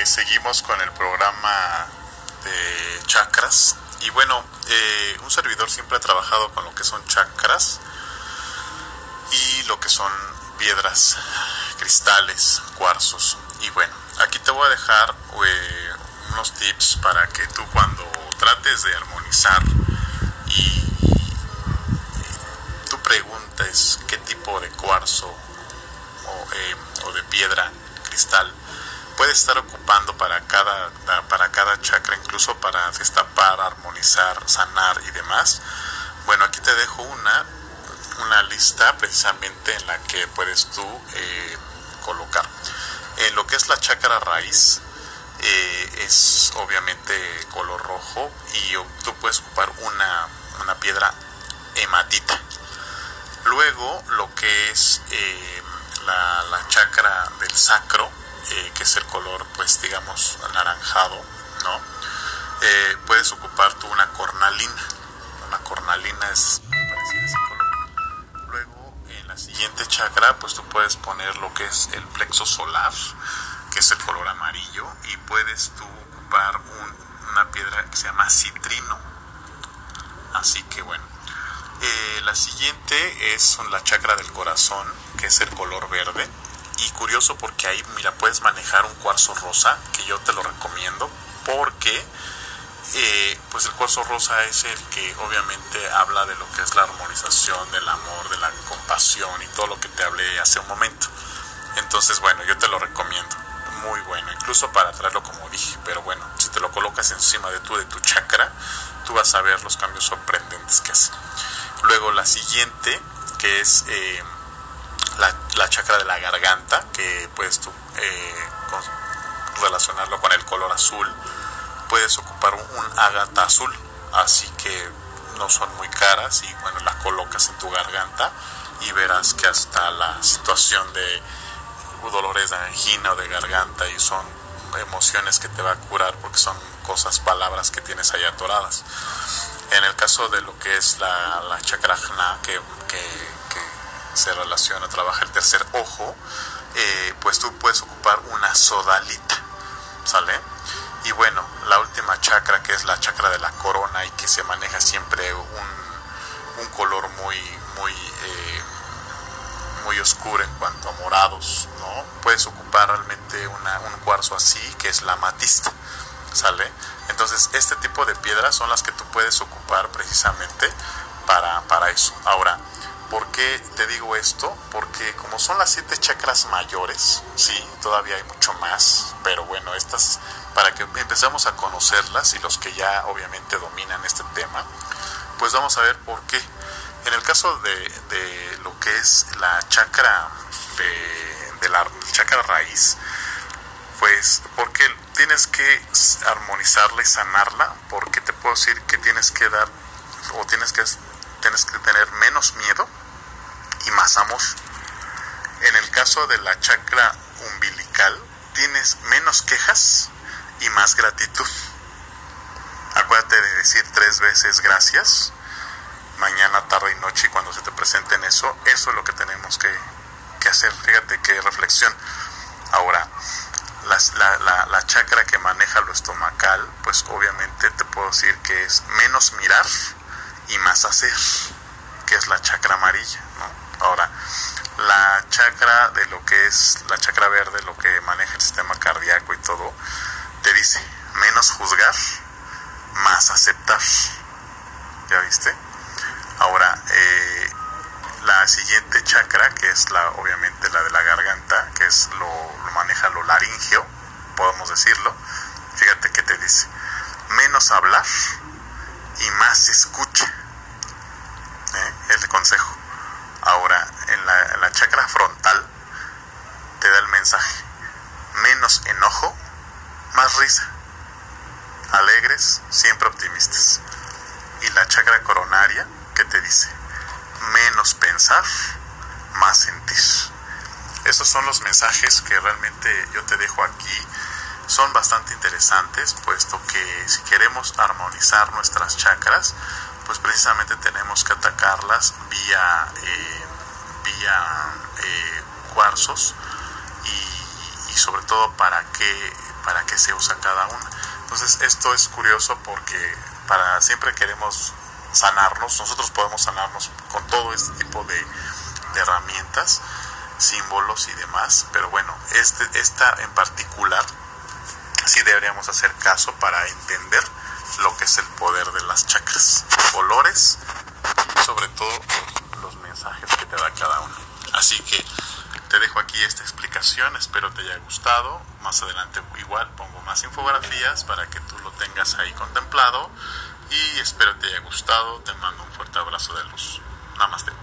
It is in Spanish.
Eh, seguimos con el programa de chakras. Y bueno, eh, un servidor siempre ha trabajado con lo que son chakras y lo que son piedras, cristales, cuarzos. Y bueno, aquí te voy a dejar eh, unos tips para que tú cuando trates de armonizar y tú preguntes qué tipo de cuarzo o, o de piedra, cristal, puede estar ocupando para cada, para cada chakra, incluso para destapar, armonizar, sanar y demás. Bueno, aquí te dejo una, una lista precisamente en la que puedes tú eh, colocar. En lo que es la chakra raíz, eh, es obviamente color rojo y tú puedes ocupar una, una piedra hematita. Luego, lo que es eh, la, la chakra del sacro, eh, que es el color, pues digamos, anaranjado, ¿no? Eh, puedes ocupar tú una cornalina. Una cornalina es a ese color. Luego, en la siguiente chakra, pues tú puedes poner lo que es el plexo solar, que es el color amarillo, y puedes tú ocupar una piedra que se llama citrino. Así que bueno. Eh, la siguiente es la chakra del corazón, que es el color verde y curioso porque ahí, mira, puedes manejar un cuarzo rosa, que yo te lo recomiendo, porque eh, pues el cuarzo rosa es el que obviamente habla de lo que es la armonización, del amor, de la compasión y todo lo que te hablé hace un momento. Entonces, bueno, yo te lo recomiendo. Muy bueno, incluso para traerlo como dije, pero bueno, si te lo colocas encima de tu, de tu chakra, tú vas a ver los cambios sorprendentes que hace. Luego la siguiente, que es eh, la, chakra de la garganta, que puedes tú eh, relacionarlo con el color azul. Puedes ocupar un, ágata azul, así que no son muy caras y bueno, la colocas en tu garganta y verás que hasta la situación de dolores de angina o de garganta y son emociones que te va a curar porque son cosas, palabras que tienes ahí atoradas. En el caso de lo que es la, la chakrajna, que, que se relaciona, trabaja el tercer ojo, eh, pues tú puedes ocupar una sodalita, ¿sale? Y bueno, la última chakra que es la chakra de la corona y que se maneja siempre un, un color muy, muy, eh, muy oscuro en cuanto a morados, ¿no? Puedes ocupar realmente una, un cuarzo así que es la matista, ¿sale? Entonces, este tipo de piedras son las que tú puedes ocupar precisamente para, para eso. Ahora, ¿Por qué te digo esto? Porque como son las siete chakras mayores, sí, todavía hay mucho más, pero bueno, estas para que empecemos a conocerlas y los que ya obviamente dominan este tema, pues vamos a ver por qué. En el caso de, lo que es la chakra de, la chakra raíz, pues porque tienes que armonizarla y sanarla, porque te puedo decir que tienes que dar o tienes que tienes que tener menos miedo y más amor. En el caso de la chakra umbilical, tienes menos quejas y más gratitud. Acuérdate de decir tres veces gracias, mañana, tarde y noche, cuando se te presenten eso, eso es lo que tenemos que, hacer. Fíjate qué reflexión. Ahora, la, la, la, chakra que maneja lo estomacal, pues obviamente te puedo decir que es menos mirar y más hacer, que es la chakra amarilla. Ahora, la chakra de lo que es la chakra verde, lo que maneja el sistema cardíaco y todo, te dice menos juzgar, más aceptar. ¿Ya viste? Ahora, eh, la siguiente chakra, que es la, obviamente la de la garganta, que es lo, lo maneja lo laringio, podemos decirlo, fíjate que te dice menos hablar y más escucha. ¿Eh? El consejo. Ahora, en la, chakra frontal te da el mensaje, menos enojo, más risa, alegres, siempre optimistas. Y la chakra coronaria que te dice, menos pensar, más sentir. Esos son los mensajes que realmente yo te dejo aquí. Son bastante interesantes, puesto que si queremos armonizar nuestras chakras, pues precisamente tenemos que atacarlas vía, eh, vía eh, cuarzos y, sobre todo para qué, para qué se usa cada una. Entonces esto es curioso porque para siempre queremos sanarnos, nosotros podemos sanarnos con todo este tipo de, herramientas, símbolos y demás, pero bueno, este, esta en particular sí deberíamos hacer caso para entender lo que es el poder de las chakras, colores sobre todo los mensajes que te da cada uno. Así que te dejo aquí esta explicación, espero te haya gustado. Más adelante igual pongo más infografías para que tú lo tengas ahí contemplado y espero te haya gustado. Te mando un fuerte abrazo de luz. Namaste.